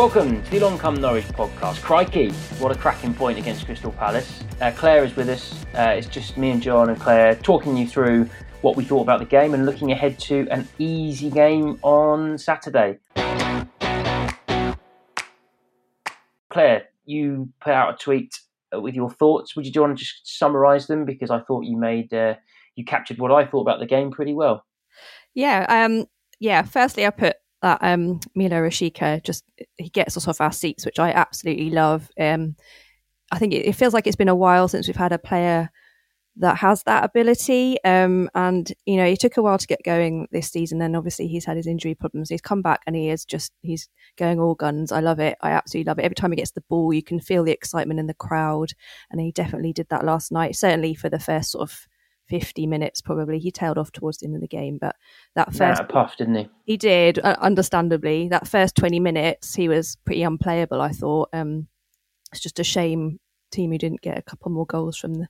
Welcome to the Along Come Norwich podcast. Crikey, what a cracking point against Crystal Palace. Uh, Claire is with us. Uh, it's just me and John and Claire talking you through what we thought about the game and looking ahead to an easy game on Saturday. Claire, you put out a tweet uh, with your thoughts. Would you want to just summarise them because I thought you made uh, you captured what I thought about the game pretty well. Yeah, um, yeah. Firstly, I put that um, Milot Rashica just he gets us off our seats, which I absolutely love. Um, I think it, it, feels like it's been a while since we've had a player that has that ability. Um, and you know, he took a while to get going this season. Then obviously he's had his injury problems. He's come back and he is just he's going all guns. I love it. I absolutely love it. Every time he gets the ball, you can feel the excitement in the crowd, and he definitely did that last night. Certainly for the first sort of 50 minutes probably. He tailed off towards the end of the game, but that first nah, puff, didn't he? He did, uh, understandably. That first 20 minutes, he was pretty unplayable. I thought. Um, it's just a shame Teemu didn't get a couple more goals from the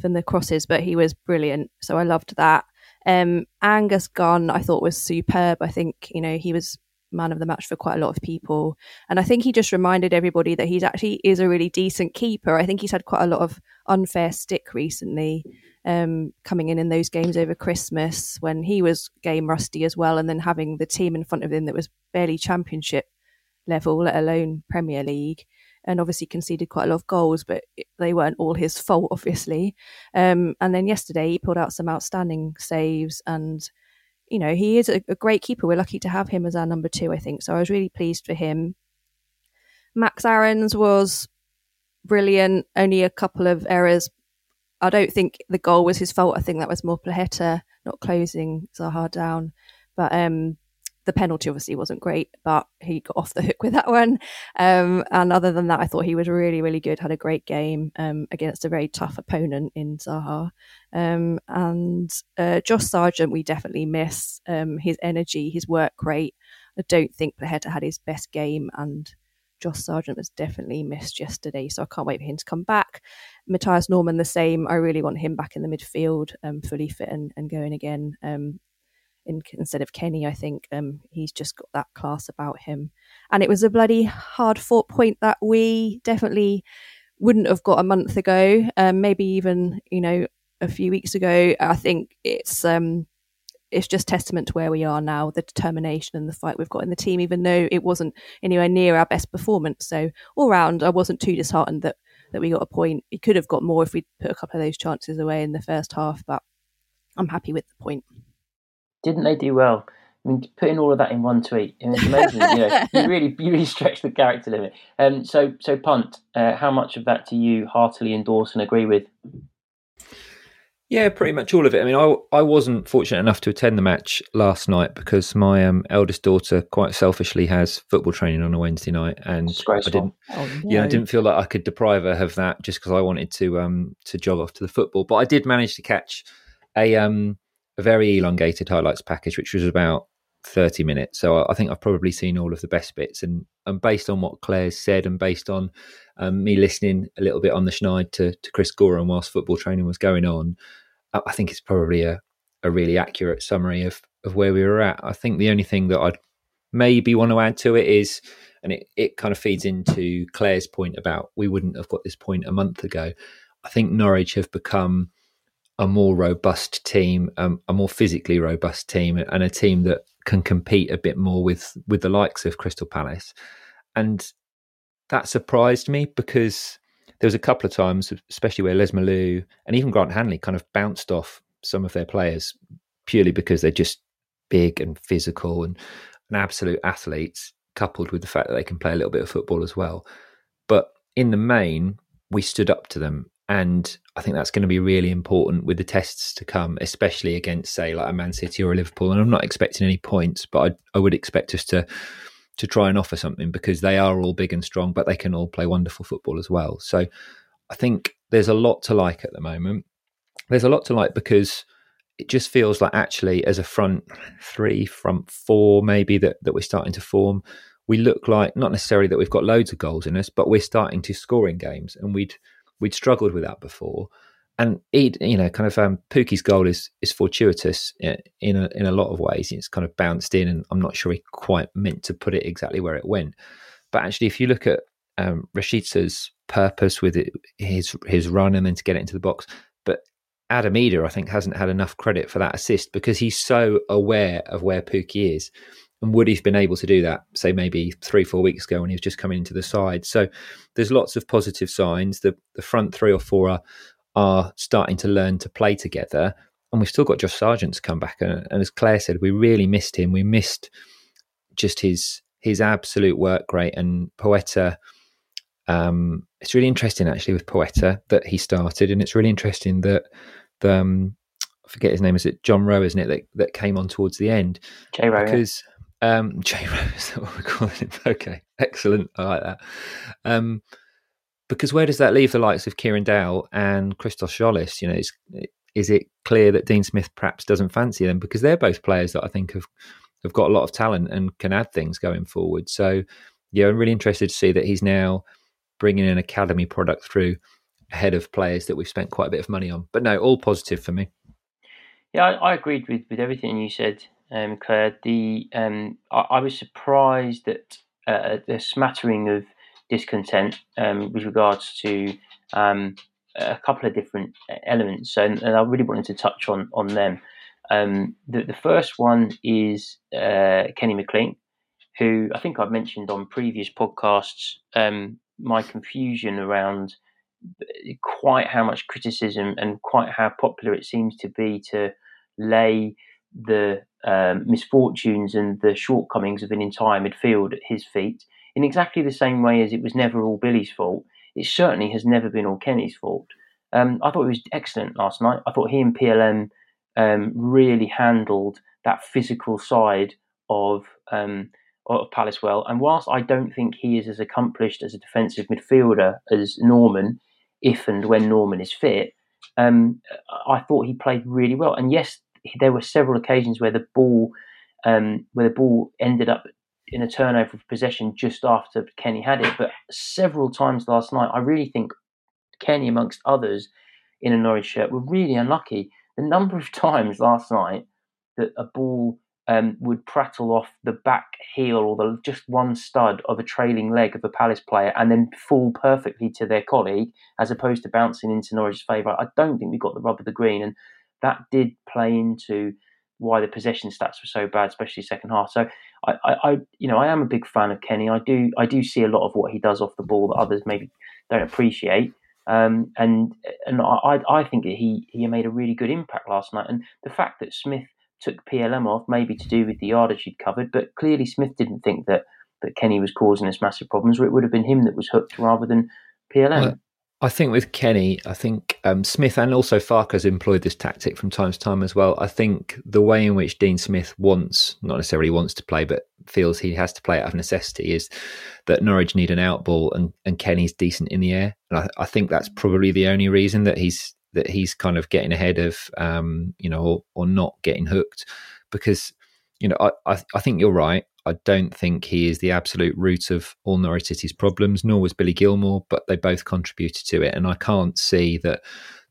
from the crosses, but he was brilliant. So I loved that. Um, Angus Gunn, I thought was superb. I think you know he was man of the match for quite a lot of people. And I think he just reminded everybody that he's actually is a really decent keeper. I think he's had quite a lot of unfair stick recently um, coming in in those games over Christmas when he was game rusty as well, and then having the team in front of him that was barely championship level, let alone Premier League, and obviously conceded quite a lot of goals, but they weren't all his fault, obviously. Um, and then yesterday he pulled out some outstanding saves, and you know he is a, a great keeper. We're lucky to have him as our number two, I think. So I was really pleased for him. Max Aarons was brilliant. Only a couple of errors I don't think the goal was his fault. I think that was more Placheta not closing Zaha down. But um, the penalty obviously wasn't great, but he got off the hook with that one. Um, and other than that, I thought he was really, really good. Had a great game um, against a very tough opponent in Zaha. Um, and uh, Josh Sargent, we definitely miss um, his energy, his work rate. I don't think Placheta had his best game, and Josh Sargent was definitely missed yesterday, so I can't wait for him to come back. Mathias Normann, the same. I really want him back in the midfield, um, fully fit and, and going again. In, instead of Kenny, I think um, he's just got that class about him. And it was a bloody hard fought point that we definitely wouldn't have got a month ago, um, maybe even you know a few weeks ago. I think it's um, it's just testament to where we are now, the determination and the fight we've got in the team, even though it wasn't anywhere near our best performance. So all round, I wasn't too disheartened that that we got a point. We could have got more if we'd put a couple of those chances away in the first half, but I'm happy with the point. Didn't they do well? I mean, putting all of that in one tweet, it's amazing. you, know, you really, you really stretch the character limit. Um, so, so punt. Uh, how much of that do you heartily endorse and agree with? Yeah, pretty much all of it. I mean, I I wasn't fortunate enough to attend the match last night because my um, eldest daughter quite selfishly has football training on a Wednesday night, and I didn't. Oh, no. Yeah, I didn't feel like I could deprive her of that just because I wanted to um to jog off to the football. But I did manage to catch a um a very elongated highlights package, which was about 30 minutes. So I think I've probably seen all of the best bits. And, and based on what Claire's said and based on um, me listening a little bit on the schneid to, to Chris Goreham whilst football training was going on, I think it's probably a, a really accurate summary of, of where we were at. I think the only thing that I'd maybe want to add to it is, and it, it kind of feeds into Claire's point about we wouldn't have got this point a month ago. I think Norwich have become a more robust team, um, a more physically robust team, and a team that can compete a bit more with with the likes of Crystal Palace. And that surprised me because there was a couple of times, especially where Lees-Melou and even Grant Hanley kind of bounced off some of their players purely because they're just big and physical and, and absolute athletes, coupled with the fact that they can play a little bit of football as well. But in the main, we stood up to them. And I think that's going to be really important with the tests to come, especially against, say, like a Man City or a Liverpool. And I'm not expecting any points, but I, I would expect us to to try and offer something because they are all big and strong, but they can all play wonderful football as well. So I think there's a lot to like at the moment. There's a lot to like because it just feels like actually as a front three, front four, maybe that, that we're starting to form, we look like not necessarily that we've got loads of goals in us, but we're starting to score in games. And we'd we'd struggled with that before and he, you know, kind of um, Pukki's goal is is fortuitous in a in a lot of ways. It's kind of bounced in, and I'm not sure he quite meant to put it exactly where it went. But actually, if you look at um, Rashica's purpose with it, his his run and then to get it into the box, but Adam Idah, I think, hasn't had enough credit for that assist because he's so aware of where Pukki is. And would he's been able to do that, say maybe three, four weeks ago when he was just coming into the side? So there's lots of positive signs. The the front three or four are are starting to learn to play together. And we've still got Josh Sargent to come back. And, and as Claire said, we really missed him. We missed just his his absolute work rate and Poeta. Um, it's really interesting actually with Poeta that he started, and it's really interesting that the um, I forget his name. Is it John Rowe? Isn't it that that came on towards the end? J Rowe. Because um, J that what we're calling him? Okay, excellent. I like that. Um, because where does that leave the likes of Kieran Dow and Christos Tzolis? You know, is, is it clear that Dean Smith perhaps doesn't fancy them because they're both players that I think have have got a lot of talent and can add things going forward. So, yeah, I'm really interested to see that he's now bringing an academy product through ahead of players that we've spent quite a bit of money on. But no, all positive for me. Yeah, I, I agreed with, with everything you said, um, Claire. The um, I, I, was surprised that uh, the smattering of discontent um, with regards to um, a couple of different elements, and, and, I really wanted to touch on on them. Um, the, the, first one is uh, Kenny McLean, who I think I've mentioned on previous podcasts. Um, my confusion around quite how much criticism and quite how popular it seems to be to lay the um, misfortunes and the shortcomings of an entire midfield at his feet in exactly the same way as it was never all Billy's fault. It certainly has never been all Kenny's fault. Um, I thought he was excellent last night. I thought he and PLM um, really handled that physical side of um, of Palace well. And whilst I don't think he is as accomplished as a defensive midfielder as Normann, if and when Normann is fit, um, I thought he played really well. And yes, there were several occasions where the ball, um, where the ball ended up in a turnover of possession just after Kenny had it. But several times last night, I really think Kenny, amongst others, in a Norwich shirt, were really unlucky. The number of times last night that a ball um, would prattle off the back heel or the just one stud of a trailing leg of a Palace player and then fall perfectly to their colleague as opposed to bouncing into Norwich's favour. I don't think we got the rub of the green, and that did play into why the possession stats were so bad, especially second half. So I, I, I, you know, I am a big fan of Kenny. I do, I do see a lot of what he does off the ball that others maybe don't appreciate. Um, and and I, I think he he made a really good impact last night. And the fact that Smith took PLM off, maybe to do with the yardage he'd covered, but clearly Smith didn't think that, that Kenny was causing us massive problems, or it would have been him that was hooked rather than PLM. Well, I think with Kenny, I think um, Smith and also Farke's employed this tactic from time to time as well. I think the way in which Dean Smith wants, not necessarily wants to play, but feels he has to play out of necessity is that Norwich need an out ball and, and Kenny's decent in the air. And I, I think that's probably the only reason that he's that he's kind of getting ahead of, um, you know, or, or, not getting hooked. Because, you know, I, I, I, think you're right. I don't think he is the absolute root of all Norwich City's problems, nor was Billy Gilmour, but they both contributed to it. And I can't see that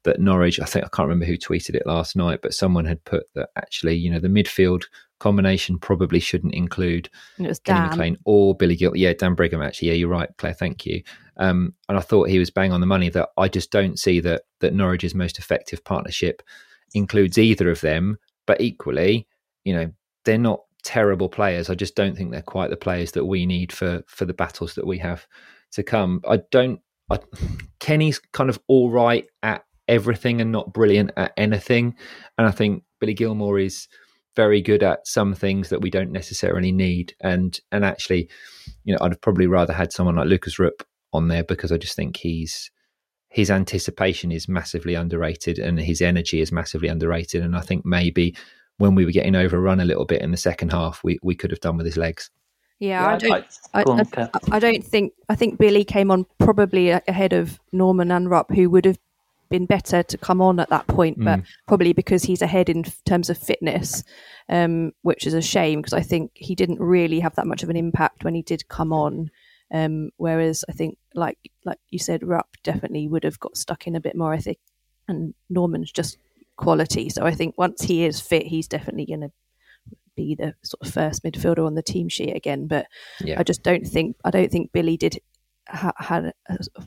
that Norwich, I think I can't remember who tweeted it last night, but someone had put that actually, you know, the midfield combination probably shouldn't include it was Kenny McLean or Billy Gill. Yeah, Dan Brigham actually. Yeah, you're right, Claire. Thank you. Um, and I thought he was bang on the money that I just don't see that that Norwich's most effective partnership includes either of them. But equally, you know, they're not terrible players. I just don't think they're quite the players that we need for for the battles that we have to come. I don't. I, Kenny's kind of all right at everything and not brilliant at anything, and I think Billy Gilmour is very good at some things that we don't necessarily need. And and actually, you know, I'd have probably rather had someone like Lucas Rupp on there because I just think he's his anticipation is massively underrated and his energy is massively underrated. And I think maybe when we were getting overrun a little bit in the second half, we, we could have done with his legs. Yeah, yeah I don't. I, I, I, don't think. I think Billy came on probably ahead of Normann and Rupp, who would have been better to come on at that point, but mm. probably because he's ahead in terms of fitness, um, which is a shame because I think he didn't really have that much of an impact when he did come on. Um, whereas I think, like like you said, Rupp definitely would have got stuck in a bit more. I think, and Normann's just quality. So I think once he is fit, he's definitely going to be the sort of first midfielder on the team sheet again. But yeah. I just don't think I don't think Billy did ha- had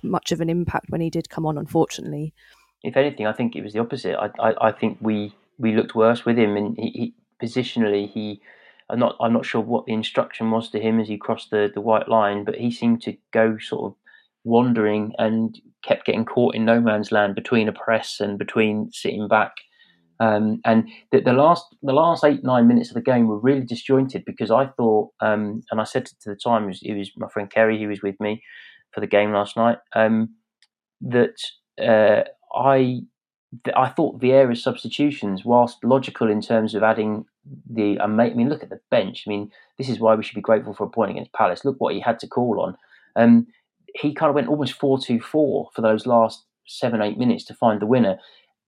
much of an impact when he did come on. Unfortunately, if anything, I think it was the opposite. I I, I think we we looked worse with him, and he, he positionally he. I'm not. I'm not sure what the instruction was to him as he crossed the, the white line, but he seemed to go sort of wandering and kept getting caught in no man's land between a press and between sitting back. Um, and the, the, last the last eight nine minutes of the game were really disjointed because I thought, um, and I said to the time, it was, it was, my friend Kerry who was with me for the game last night, um, that uh, I I thought Vieira's substitutions, whilst logical in terms of adding the, I mean, look at the bench. I mean, this is why we should be grateful for a point against Palace. Look what he had to call on. Um, he kind of went almost 4 2 4 for those last seven, eight minutes to find the winner.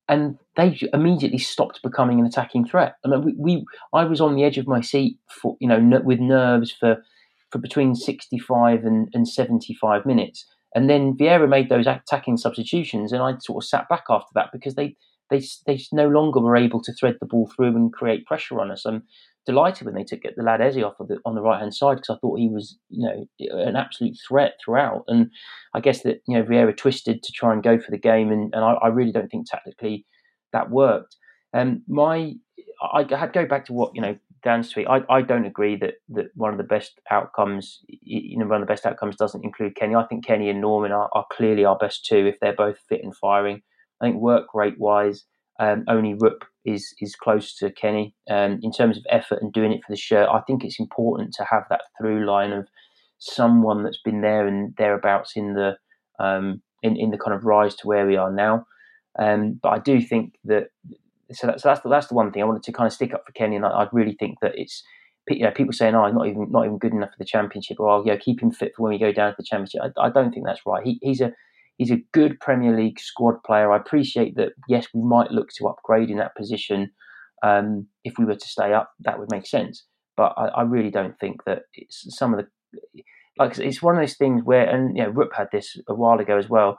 And they immediately stopped becoming an attacking threat. I mean, we, we I was on the edge of my seat for, you know, with nerves for, for between 65 and, and 75 minutes. And then Vieira made those attacking substitutions, and I sort of sat back after that because they they they no longer were able to thread the ball through and create pressure on us. I'm delighted when they took the lad Eze off of the, on the right hand side because I thought he was you know an absolute threat throughout. And I guess that you know Vieira twisted to try and go for the game, and, and I, I really don't think tactically that worked. Um, my I had go back to what you know Dan's tweet. I, I don't agree that, that one of the best outcomes, you know, one of the best outcomes doesn't include Kenny. I think Kenny and Normann are, are clearly our best two if they're both fit and firing. I think work rate wise, um, only Rupp is is close to Kenny. Um, in terms of effort and doing it for the shirt, I think it's important to have that through line of someone that's been there and thereabouts in the um, in, in the kind of rise to where we are now. Um, but I do think that so, that, so that's the, that's the one thing I wanted to kind of stick up for Kenny, and I, I really think that it's you know people saying oh he's not even not even good enough for the championship, or oh, yeah keep him fit for when we go down to the championship. I, I don't think that's right. He, he's a he's a good Premier League squad player. I appreciate that. Yes, we might look to upgrade in that position. Um, if we were to stay up, that would make sense. But I, I really don't think that it's some of the like it's one of those things where and you know Rupp had this a while ago as well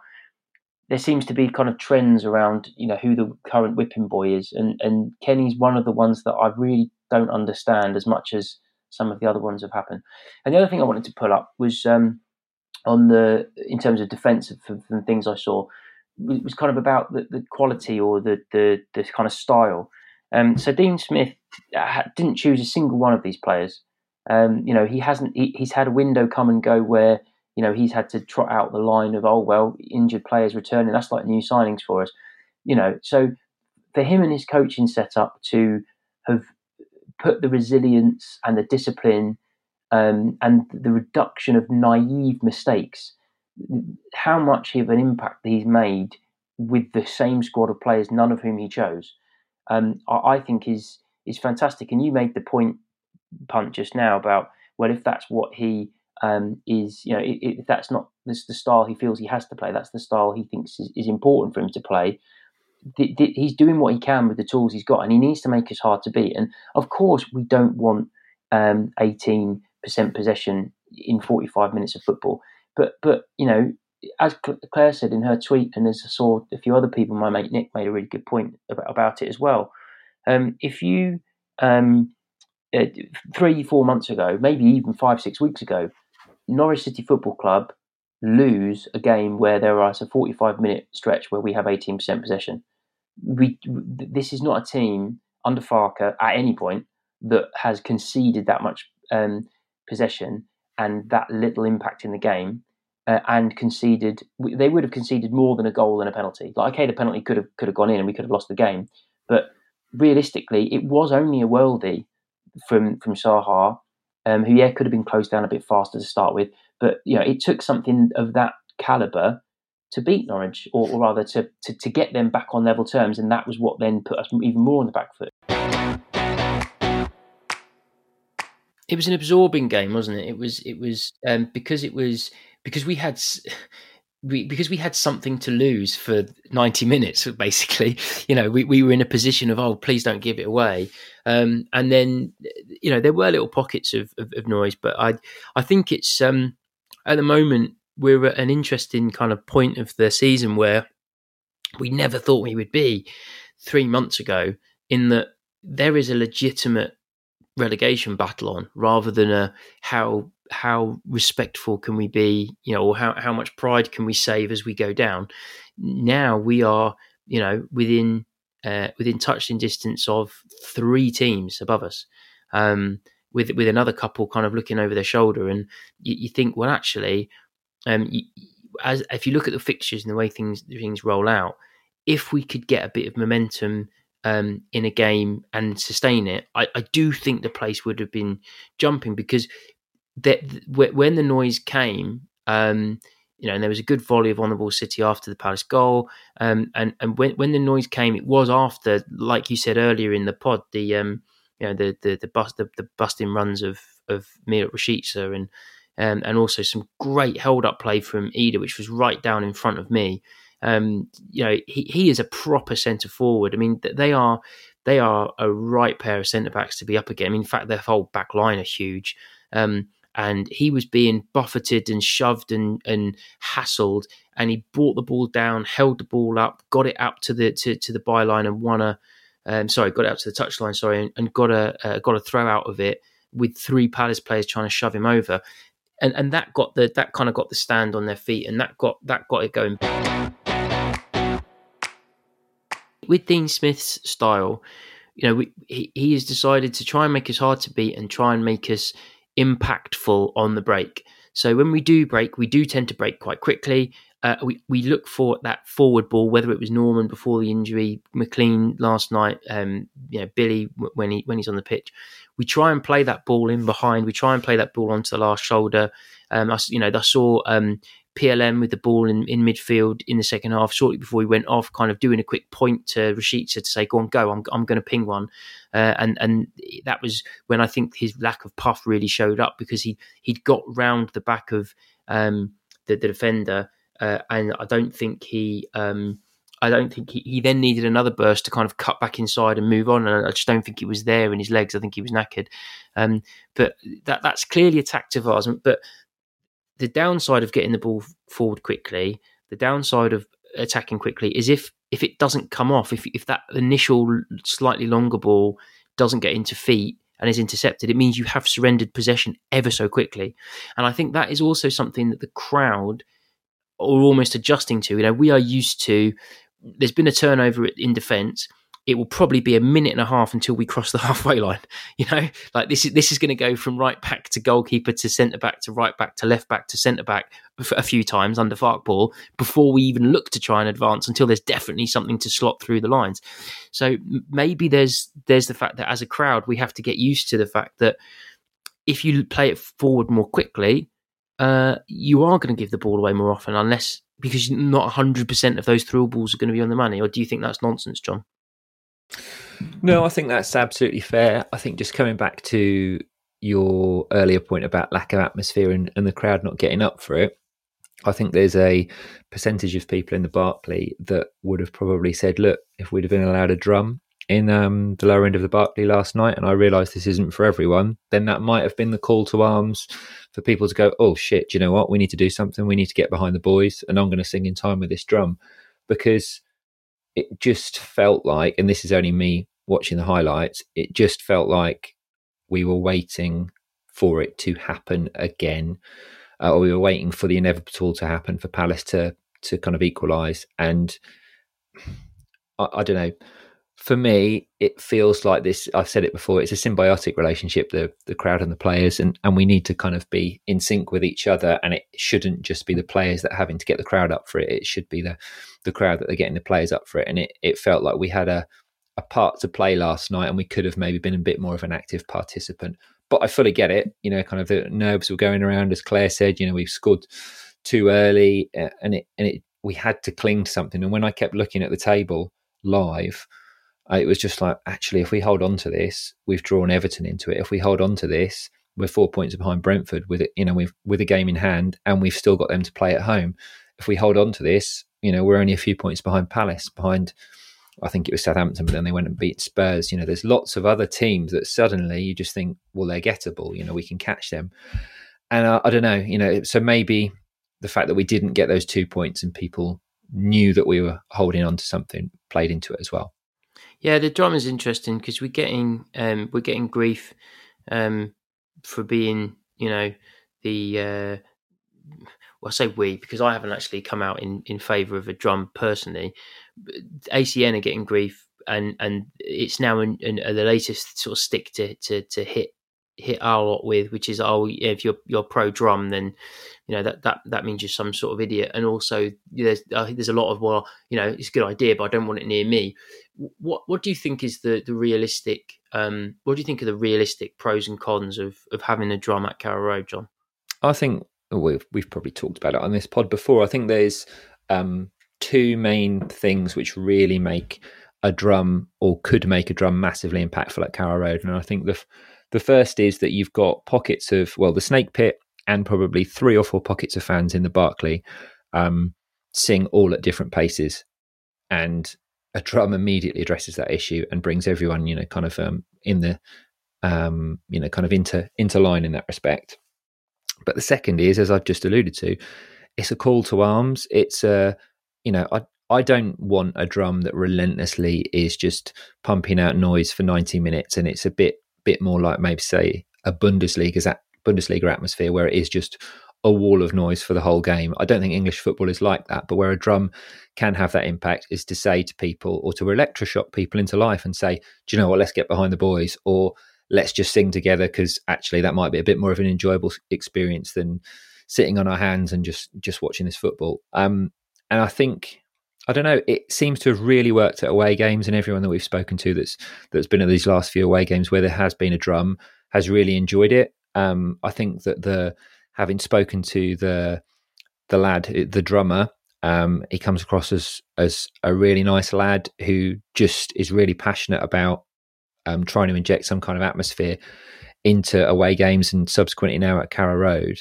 there seems to be kind of trends around you know who the current whipping boy is, and and Kenny's one of the ones that I really don't understand as much as some of the other ones have happened. And the other thing I wanted to pull up was um, on the in terms of defensive and things I saw was kind of about the, the quality or the, the the kind of style. Um, so Dean Smith uh, didn't choose a single one of these players. Um, you know, he hasn't. He, he's had a window come and go where you know, he's had to trot out the line of, oh, well, injured players returning. That's like new signings for us. You know, so for him and his coaching setup to have put the resilience and the discipline um, and the reduction of naive mistakes, how much of an impact he's made with the same squad of players, none of whom he chose, um, I, I think is is fantastic. And you made the point, Punt, just now about well, if that's what he um, is you know if that's not the style he feels he has to play, that's the style he thinks is, is important for him to play. he's doing what he can with the tools he's got, and he needs to make us hard to beat. And of course, we don't want um, eighteen percent possession in forty-five minutes of football. But but you know, as Claire said in her tweet, and as I saw a few other people, my mate Nick made a really good point about, about it as well. Um, if you um, uh, three, four months ago, maybe even five, six weeks ago, Norwich City Football Club lose a game where there is a 45 minute stretch where we have 18% possession. We this is not a team under Farke at any point that has conceded that much um, possession and that little impact in the game. Uh, and conceded, they would have conceded more than a goal and a penalty. Like, okay, the penalty could have could have gone in and we could have lost the game, but realistically, it was only a worldie from from Zaha um, who yeah could have been closed down a bit faster to start with, but you know it took something of that caliber to beat Norwich, or, or rather to, to, to get them back on level terms, and that was what then put us even more on the back foot. It was an absorbing game, wasn't it? It was. It was um, because it was because we had we, because we had something to lose for 90 minutes basically you know we, we were in a position of oh please don't give it away um, and then you know there were little pockets of, of, of, noise but i i think it's um, at the moment we're at an interesting kind of point of the season where we never thought we would be three months ago in that there is a legitimate relegation battle on rather than a how how respectful can we be you know or how, how much pride can we save as we go down? Now we are you know within uh, within touching distance of three teams above us um, with with another couple kind of looking over their shoulder and you, you think well actually um, you, as if you look at the fixtures and the way things things roll out if we could get a bit of momentum um, in a game and sustain it, I, I, do think the place would have been jumping because that when the noise came, um, you know, and there was a good volley of On the Ball City after the Palace goal, um, and and when when the noise came, it was after, like you said earlier in the pod, the um, you know, the the the bust the, the busting runs of of Milot Rashica and um, and also some great held up play from Idah, which was right down in front of me. Um, you know, he, he is a proper centre forward. I mean, they are they are a right pair of centre backs to be up again. I mean, in fact, their whole back line are huge. Um, and he was being buffeted and shoved and, and hassled, and he brought the ball down, held the ball up, got it out to the to, to the byline, and won a. Um, sorry, got it out to the touchline. Sorry, and, and got a uh, got a throw out of it with three Palace players trying to shove him over, and and that got the that kind of got the stand on their feet, and that got that got it going with Dean Smith's style, you know, we, he, he has decided to try and make us hard to beat and try and make us impactful on the break. So when we do break, we do tend to break quite quickly. Uh, we we look for that forward ball, whether it was Normann before the injury, McLean last night, um, you know, Billy when he when he's on the pitch. We try and play that ball in behind. We try and play that ball onto the last shoulder. Um, I, you know, I saw um, PLM with the ball in, in midfield in the second half, shortly before he went off, kind of doing a quick point to Rashica to say, "Go on, go! I'm, I'm going to ping one," uh, and and that was when I think his lack of puff really showed up because he he'd got round the back of um, the, the, defender, uh, and I don't think he. Um, I don't think he, he then needed another burst to kind of cut back inside and move on. And I just don't think he was there in his legs. I think he was knackered. Um, but that that's clearly a tactic of ours. But the downside of getting the ball forward quickly, the downside of attacking quickly is if if it doesn't come off, if if that initial slightly longer ball doesn't get into feet and is intercepted, it means you have surrendered possession ever so quickly. And I think that is also something that the crowd are almost adjusting to. You know, we are used to. There's been a turnover in defence it will probably be a minute and a half until we cross the halfway line. You know, like this is this is going to go from right back to goalkeeper to centre back to right back to left back to centre back a few times under Farkball before we even look to try and advance until there's definitely something to slot through the lines. So maybe there's there's the fact that as a crowd we have to get used to the fact that if you play it forward more quickly, uh, you are going to give the ball away more often, unless because not 100% of those through balls are going to be on the money. Or do you think that's nonsense, John? No, I think that's absolutely fair. I think just coming back to your earlier point about lack of atmosphere and, and the crowd not getting up for it, I think there's a percentage of people in the Barclay that would have probably said, look, if we'd have been allowed a drum in um, the lower end of the Barclay last night, and I realised this isn't for everyone, then that might have been the call to arms for people to go, oh shit, do you know what? We need to do something. We need to get behind the boys, and I'm going to sing in time with this drum because it just felt like, and this is only me watching the highlights, it just felt like we were waiting for it to happen again, uh, or we were waiting for the inevitable to happen for Palace to to kind of equalise. And I, I don't know for me, it feels like this. I've said it before. It's a symbiotic relationship, the the crowd and the players, and and we need to kind of be in sync with each other. And it shouldn't just be the players that are having to get the crowd up for it. It should be the the crowd that are getting the players up for it. And it it felt like we had a a part to play last night, and we could have maybe been a bit more of an active participant. But I fully get it. You know, kind of the nerves were going around, as Claire said. You know, we've scored too early, and it and it we had to cling to something. And when I kept looking at the table live it was just like, actually, if we hold on to this, we've drawn Everton into it. If we hold on to this, we're four points behind Brentford with it, you know, with with a game in hand, and we've still got them to play at home. If we hold on to this, you know, we're only a few points behind Palace, behind I think it was Southampton, but then they went and beat Spurs. You know, there's lots of other teams that suddenly you just think, well, they're gettable. You know, we can catch them. And uh, I don't know, you know, so maybe the fact that we didn't get those two points and people knew that we were holding on to something played into it as well. Yeah, the is interesting because we're getting um, we're getting grief um, for being, you know, the uh, well, I say we because I haven't actually come out in, in favour of a drum personally. ACN are getting grief, and and it's now in, the latest sort of stick to to, to hit hit our lot with, which is oh, if you're you're pro drum, then you know that that that means you're some sort of idiot. And also, there's think there's a lot of well, you know, it's a good idea, but I don't want it near me. What what do you think is the the realistic? Um, what do you think are the realistic pros and cons of of having a drum at Carrow Road, John? I think we've we've probably talked about it on this pod before. I think there's um, two main things which really make a drum or could make a drum massively impactful at Carrow Road, and I think the the first is that you've got pockets of well the Snake Pit and probably three or four pockets of fans in the Barclay um, sing all at different paces, and a drum immediately addresses that issue and brings everyone you know kind of um, in the um, you know kind of into into line in that respect. But the second is, as I've just alluded to, it's a call to arms. It's a, you know, I I don't want a drum that relentlessly is just pumping out noise for 90 minutes, and it's a bit bit more like maybe say a Bundesliga Bundesliga atmosphere where it is just a wall of noise for the whole game. I don't think English football is like that, but where a drum can have that impact is to say to people or to electroshock people into life and say, do you know what, let's get behind the boys or let's just sing together because actually that might be a bit more of an enjoyable experience than sitting on our hands and just just watching this football. Um, and I think I don't know. It seems to have really worked at away games, and everyone that we've spoken to that's that's been at these last few away games where there has been a drum has really enjoyed it. Um, I think that the having spoken to the the lad, the drummer, um, he comes across as as a really nice lad who just is really passionate about um, trying to inject some kind of atmosphere into away games and subsequently now at Carrow Road.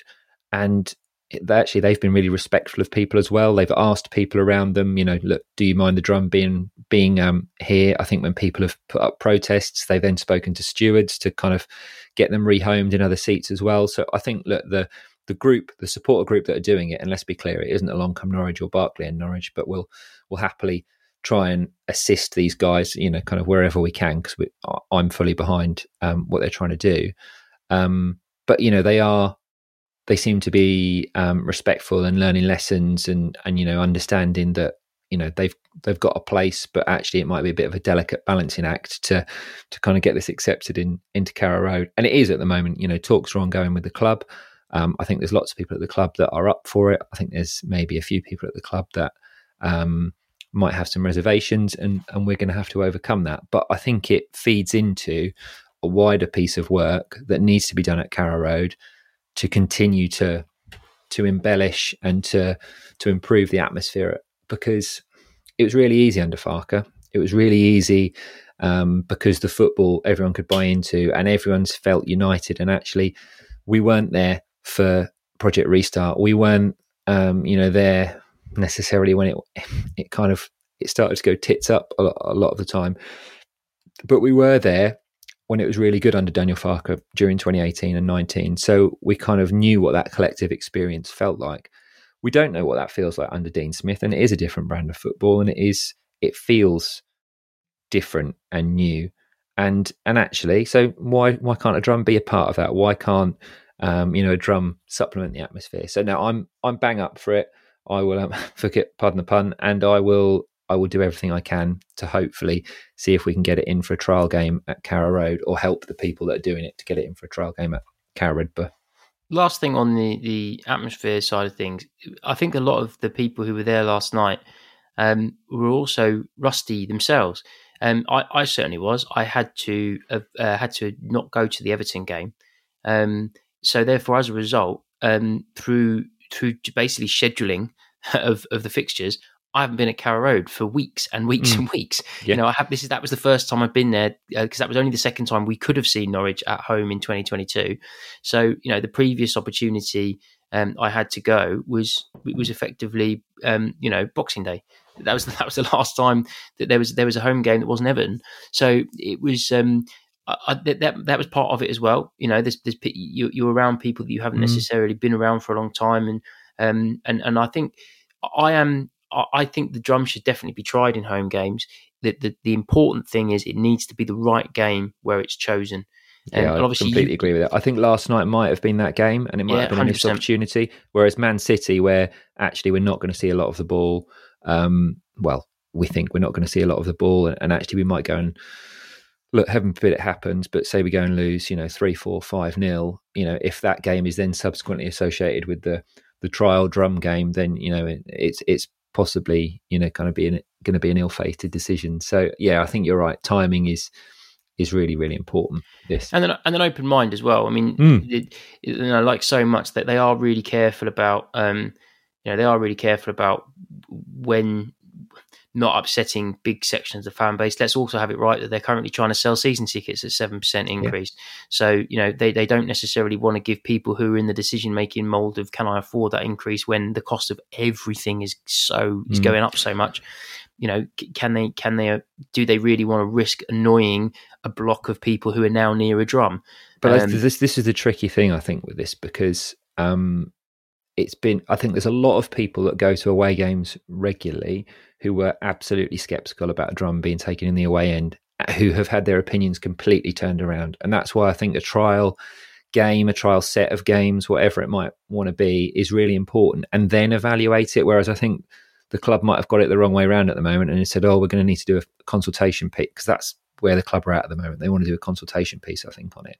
And actually they've been really respectful of people as well. They've asked people around them, you know, look, do you mind the drum being being um, here? I think when people have put up protests, they've then spoken to stewards to kind of get them rehomed in other seats as well. So I think look the the group, the supporter group that are doing it, and let's be clear, it isn't along come Norwich or Barclay and Norwich, but we'll we'll happily try and assist these guys, you know, kind of wherever we can, because I'm fully behind um, what they're trying to do. Um, but you know, they are they seem to be um, respectful and learning lessons, and and you know, understanding that you know they've they've got a place, but actually it might be a bit of a delicate balancing act to to kind of get this accepted in into Carrow Road, and it is at the moment. You know, talks are ongoing with the club. Um, I think there's lots of people at the club that are up for it. I think there's maybe a few people at the club that um, might have some reservations and, and we're going to have to overcome that. But I think it feeds into a wider piece of work that needs to be done at Carrow Road to continue to to embellish and to to improve the atmosphere because it was really easy under Farke. It was really easy um, because the football everyone could buy into and everyone's felt united. And actually, we weren't there for Project Restart. We weren't, um, you know, there necessarily when it it kind of it started to go tits up a lot, a lot of the time. But we were there when it was really good under Daniel Farke during 2018 and 19. So we kind of knew what that collective experience felt like. We don't know what that feels like under Dean Smith, and it is a different brand of football, and it is it feels different and new. And and actually, so why why can't a drum be a part of that? Why can't um, you know a drum supplement the atmosphere? So now I'm I'm bang up for it. I will um, forget, pardon the pun, and I will I will do everything I can to hopefully see if we can get it in for a trial game at Carrow Road or help the people that are doing it to get it in for a trial game at Carrow Road. Last thing on the, the atmosphere side of things, I think a lot of the people who were there last night um, were also rusty themselves. Um, I, I, certainly was. I had to uh, uh, had to not go to the Everton game, um, so therefore, as a result, um, through through basically scheduling of, of the fixtures, I haven't been at Carrow Road for weeks and weeks mm. and weeks. Yeah. You know, I have this is that was the first time I've been there because uh, that was only the second time we could have seen Norwich at home in 2022. So you know, the previous opportunity um, I had to go was was effectively um, you know Boxing Day. That was that was the last time that there was there was a home game that wasn't Everton. So it was um, I, that that was part of it as well. You know, there's, there's you, you're around people that you haven't mm. necessarily been around for a long time, and um, and and I think I am. I think the drum should definitely be tried in home games. The, the, the important thing is it needs to be the right game where it's chosen. Yeah, I completely you, agree with that. I think last night might have been that game, and it might yeah, have been a missed opportunity. Whereas Man City, where actually we're not going to see a lot of the ball. Um, well, we think we're not going to see a lot of the ball, and, and actually we might go and look, heaven forbid it happens, but say we go and lose, you know, three, four, five nil. You know, if that game is then subsequently associated with the the trial drum game, then you know it, it's it's possibly you know kind of being going to be an ill-fated decision. So yeah, I think you're right. Timing is is really really important. This and then and an open mind as well. I mean, mm. it, you know, like so much that they are really careful about. Um, you know, they are really careful about when not upsetting big sections of the fan base. Let's also have it right that they're currently trying to sell season tickets at seven percent increase. Yeah. So you know they, they don't necessarily want to give people who are in the decision making mold of can I afford that increase when the cost of everything is so is mm. going up so much. You know, can they can they do they really want to risk annoying a block of people who are now near a drum? But um, this this is the tricky thing I think with this because um, it's been I think there's a lot of people that go to away games regularly who were absolutely skeptical about a drum being taken in the away end, uh, who have had their opinions completely turned around. And that's why I think a trial game, a trial set of games, whatever it might want to be, is really important. And then evaluate it. Whereas I think the club might have got it the wrong way around at the moment and said, oh, we're going to need to do a consultation piece because that's where the club are at at the moment. They want to do a consultation piece, I think, on it.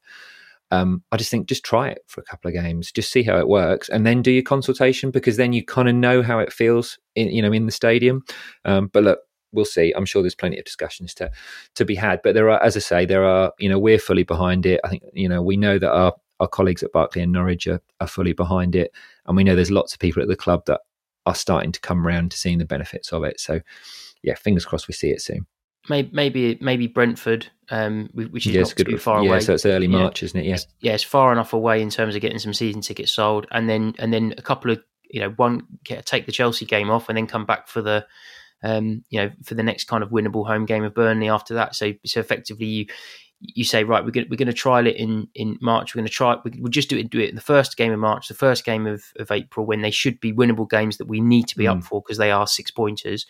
Um, I just think just try it for a couple of games, just see how it works, and then do your consultation because then you kind of know how it feels, in, you know, in the stadium. Um, but look, we'll see. I'm sure there's plenty of discussions to to be had. But there are, as I say, there are. You know, we're fully behind it. I think you know we know that our our colleagues at Barclay and Norwich are, are fully behind it, and we know there's lots of people at the club that are starting to come around to seeing the benefits of it. So, yeah, fingers crossed we see it soon maybe maybe maybe Brentford, um, which is not good, too far yeah, away. Yeah, so it's early March, yeah. isn't it? Yeah, it's, yeah, it's far enough away in terms of getting some season tickets sold, and then and then a couple of you know one get, take the Chelsea game off, and then come back for the um, you know for the next kind of winnable home game of Burnley after that. So so effectively you. You say right, we're going we're going to trial it in, in March. We're going to try. We, we'll just do it. Do it in the first game of March, the first game of, of April, when they should be winnable games that we need to be mm. up for because they are six pointers.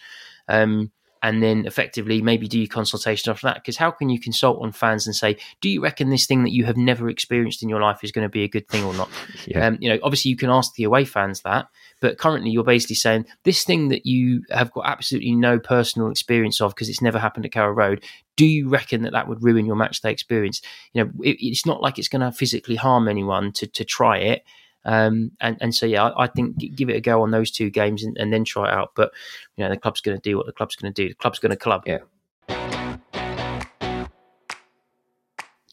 Um, and then effectively maybe do your consultation after that. Because how can you consult on fans and say, do you reckon this thing that you have never experienced in your life is going to be a good thing or not? yeah. um, you know, obviously you can ask the away fans that, but currently you're basically saying this thing that you have got absolutely no personal experience of because it's never happened at Carrow Road. Do you reckon that that would ruin your match day experience? You know, it, it's not like it's going to physically harm anyone to to try it. Um, and, and so, yeah, I, I, think give it a go on those two games and, and then try it out. But, you know, the club's going to do what the club's going to do. The club's going to club. Yeah.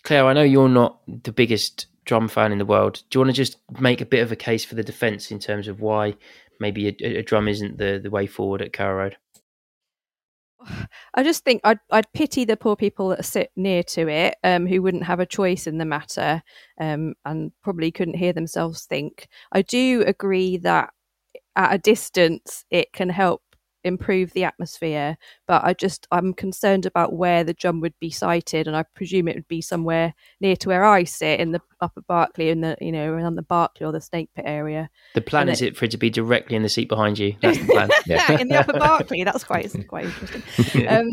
Claire, I know you're not the biggest drum fan in the world. Do you want to just make a bit of a case for the defence in terms of why maybe a, a drum isn't the, the way forward at Carrow Road? I just think I'd, I'd pity the poor people that sit near to it, um, who wouldn't have a choice in the matter, um, and probably couldn't hear themselves think. I do agree that at a distance it can help improve the atmosphere. But I just I'm concerned about where the drum would be sited, and I presume it would be somewhere near to where I sit in the upper Barclay, in the you know around the Barclay or the Snake Pit area. The plan and is it, it for it to be directly in the seat behind you. That's the plan. yeah, in the upper Barclay. That's quite quite interesting. Um,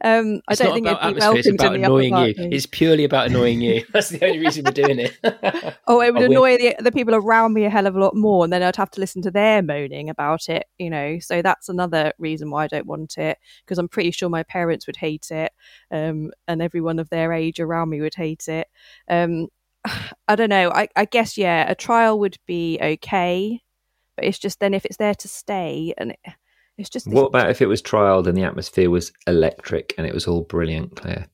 um, I don't think it'd be welcomed in the annoying upper you. It's purely about annoying you. That's the only reason we're doing it. oh, it would oh, annoy the, the people around me a hell of a lot more, and then I'd have to listen to their moaning about it. You know, so that's another reason why I don't want it because I'm pretty sure my parents would hate it, um, and everyone of their age around me would hate it. Um, I don't know. I, I guess yeah, a trial would be okay, but it's just then if it's there to stay and it, it's just. What about if it was trialed and the atmosphere was electric and it was all brilliant, Claire?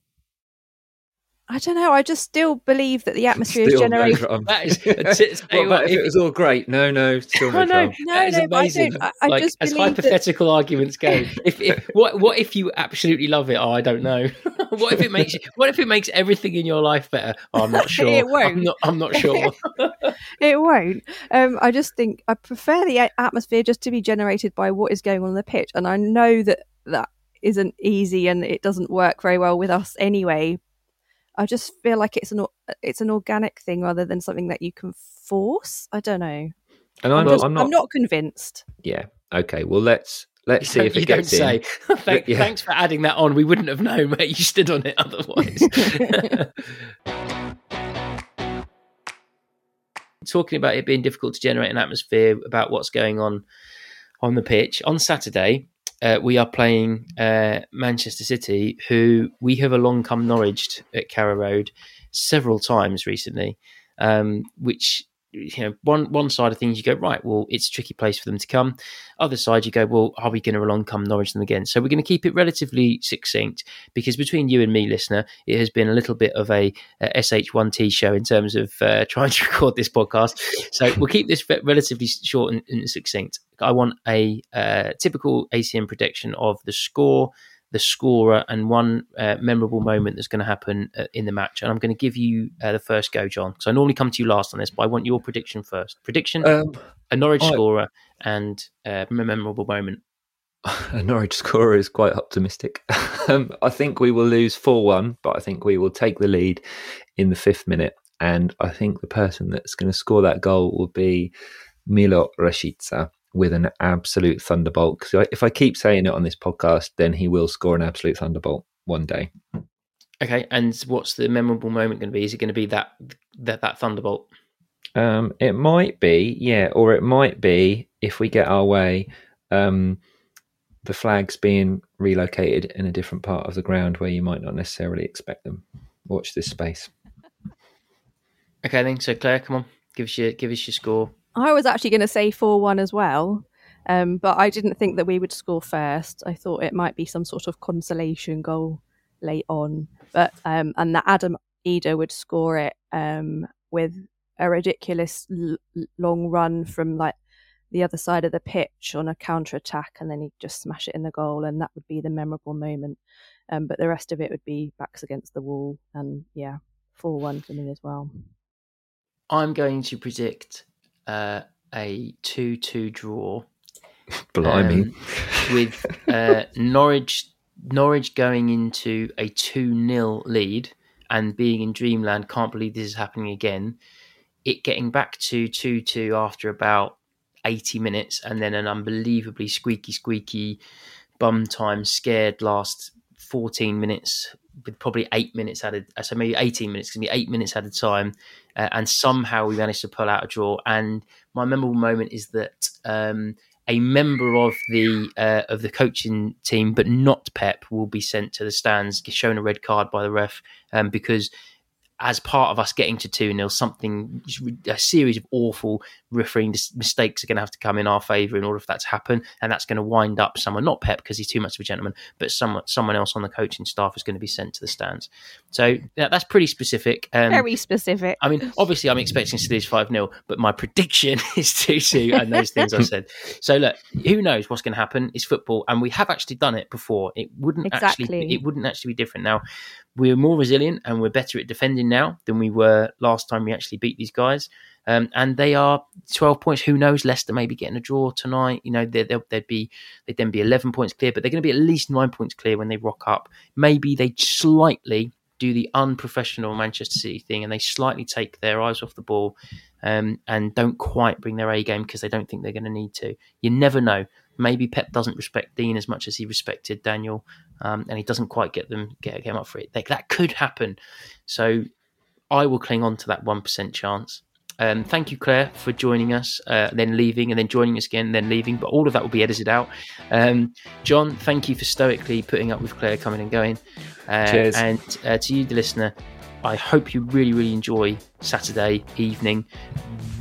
I don't know. I just still believe that the atmosphere still is generated. No that is, what about if it was all great? No, no, still no. no, no, no, no amazing. I, I, like, just as hypothetical that... arguments go. if, if what what if you absolutely love it? Oh, I don't know. what if it makes what if it makes everything in your life better? Oh, I'm not sure. it won't. I'm not, I'm not sure. it won't. Um, I just think I prefer the atmosphere just to be generated by what is going on in the pitch, and I know that that isn't easy and it doesn't work very well with us anyway I just feel like it's an it's an organic thing rather than something that you can force. I don't know. And I'm, I'm, just, I'm, not, I'm not convinced. Yeah. Okay. Well, let's Let's see if it you gets don't in. say. Thank, yeah. Thanks for adding that on. We wouldn't have known where you stood on it otherwise. Talking about it being difficult to generate an atmosphere about what's going on on the pitch on Saturday. Uh, we are playing uh, Manchester City, who we have along come Norwich at Carrow Road several times recently, um, which you know, one one side of things you go right. Well, it's a tricky place for them to come. Other side, you go, well, are we going to along come Norwich them again? So we're going to keep it relatively succinct because between you and me, listener, it has been a little bit of a, a SH1T show in terms of uh, trying to record this podcast. So we'll keep this relatively short and, and succinct. I want a uh, typical ACN prediction of the score the scorer and one uh, memorable moment that's going to happen uh, in the match. And I'm going to give you uh, the first go, John, because I normally come to you last on this, but I want your prediction first. Prediction: um, a Norwich I, scorer and uh, a memorable moment. A Norwich scorer is quite optimistic. um, I think we will lose four-one, but I think we will take the lead in the fifth minute. And I think the person that's going to score that goal will be Milot Rashica with an absolute thunderbolt. Because if I keep saying it on this podcast, then he will score an absolute thunderbolt one day. Okay, and what's the memorable moment going to be? Is it going to be that that that thunderbolt? Um, it might be, yeah, or it might be if we get our way. Um, the flags being relocated in a different part of the ground where you might not necessarily expect them. Watch this space. Okay, then. So Claire, come on, give us your give us your score. I was actually going to say 4 1 as well, um, but I didn't think that we would score first. I thought it might be some sort of consolation goal late on, but um, and that Adam Idah would score it um, with a ridiculous l- long run from like the other side of the pitch on a counter attack, and then he'd just smash it in the goal, and that would be the memorable moment. Um, but the rest of it would be backs against the wall, and yeah, 4 1 for me as well. I'm going to predict uh, a two-two draw. Blimey! Um, with uh, Norwich Norwich going into a two 0 lead and being in dreamland, can't believe this is happening again. It getting back to two two after about eighty minutes, and then an unbelievably squeaky squeaky bum time scared last 14 minutes with probably eight minutes added, uh, so maybe 18 minutes, to be eight minutes at a time. Uh, and somehow we managed to pull out a draw. And my memorable moment is that um, a member of the uh, of the coaching team, but not Pep, will be sent to the stands, shown a red card by the ref um, because as part of us getting to 2 0, something, a series of awful refereeing mistakes are going to have to come in our favour in order for that to happen. And that's going to wind up someone, not Pep because he's too much of a gentleman, but someone, someone else on the coaching staff is going to be sent to the stands. So yeah, that's pretty specific. Um, Very specific. I mean, obviously, I'm expecting to lose 5 0, but my prediction is 2 2 and those things I said. So look, who knows what's going to happen? It's football. And we have actually done it before. It wouldn't exactly. actually, it wouldn't actually be different. Now, we're more resilient and we're better at defending now than we were last time we actually beat these guys. Um, and they are 12 points. Who knows? Leicester maybe getting a draw tonight. You know, they would be they'd then be 11 points clear, but they're going to be at least nine points clear when they rock up. Maybe they slightly do the unprofessional Manchester City thing and they slightly take their eyes off the ball um, and don't quite bring their A game because they don't think they're going to need to. You never know. Maybe Pep doesn't respect Dean as much as he respected Daniel, um, and he doesn't quite get them get, get up for it. That could happen. So I will cling on to that one percent chance. Um, thank you, Claire, for joining us, uh, then leaving, and then joining us again, then leaving. But all of that will be edited out. Um, John, thank you for stoically putting up with Claire coming and going. Uh, Cheers. And uh, to you, the listener, I hope you really, really enjoy Saturday evening,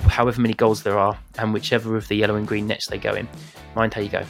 however many goals there are, and whichever of the yellow and green nets they go in. Mind how you go.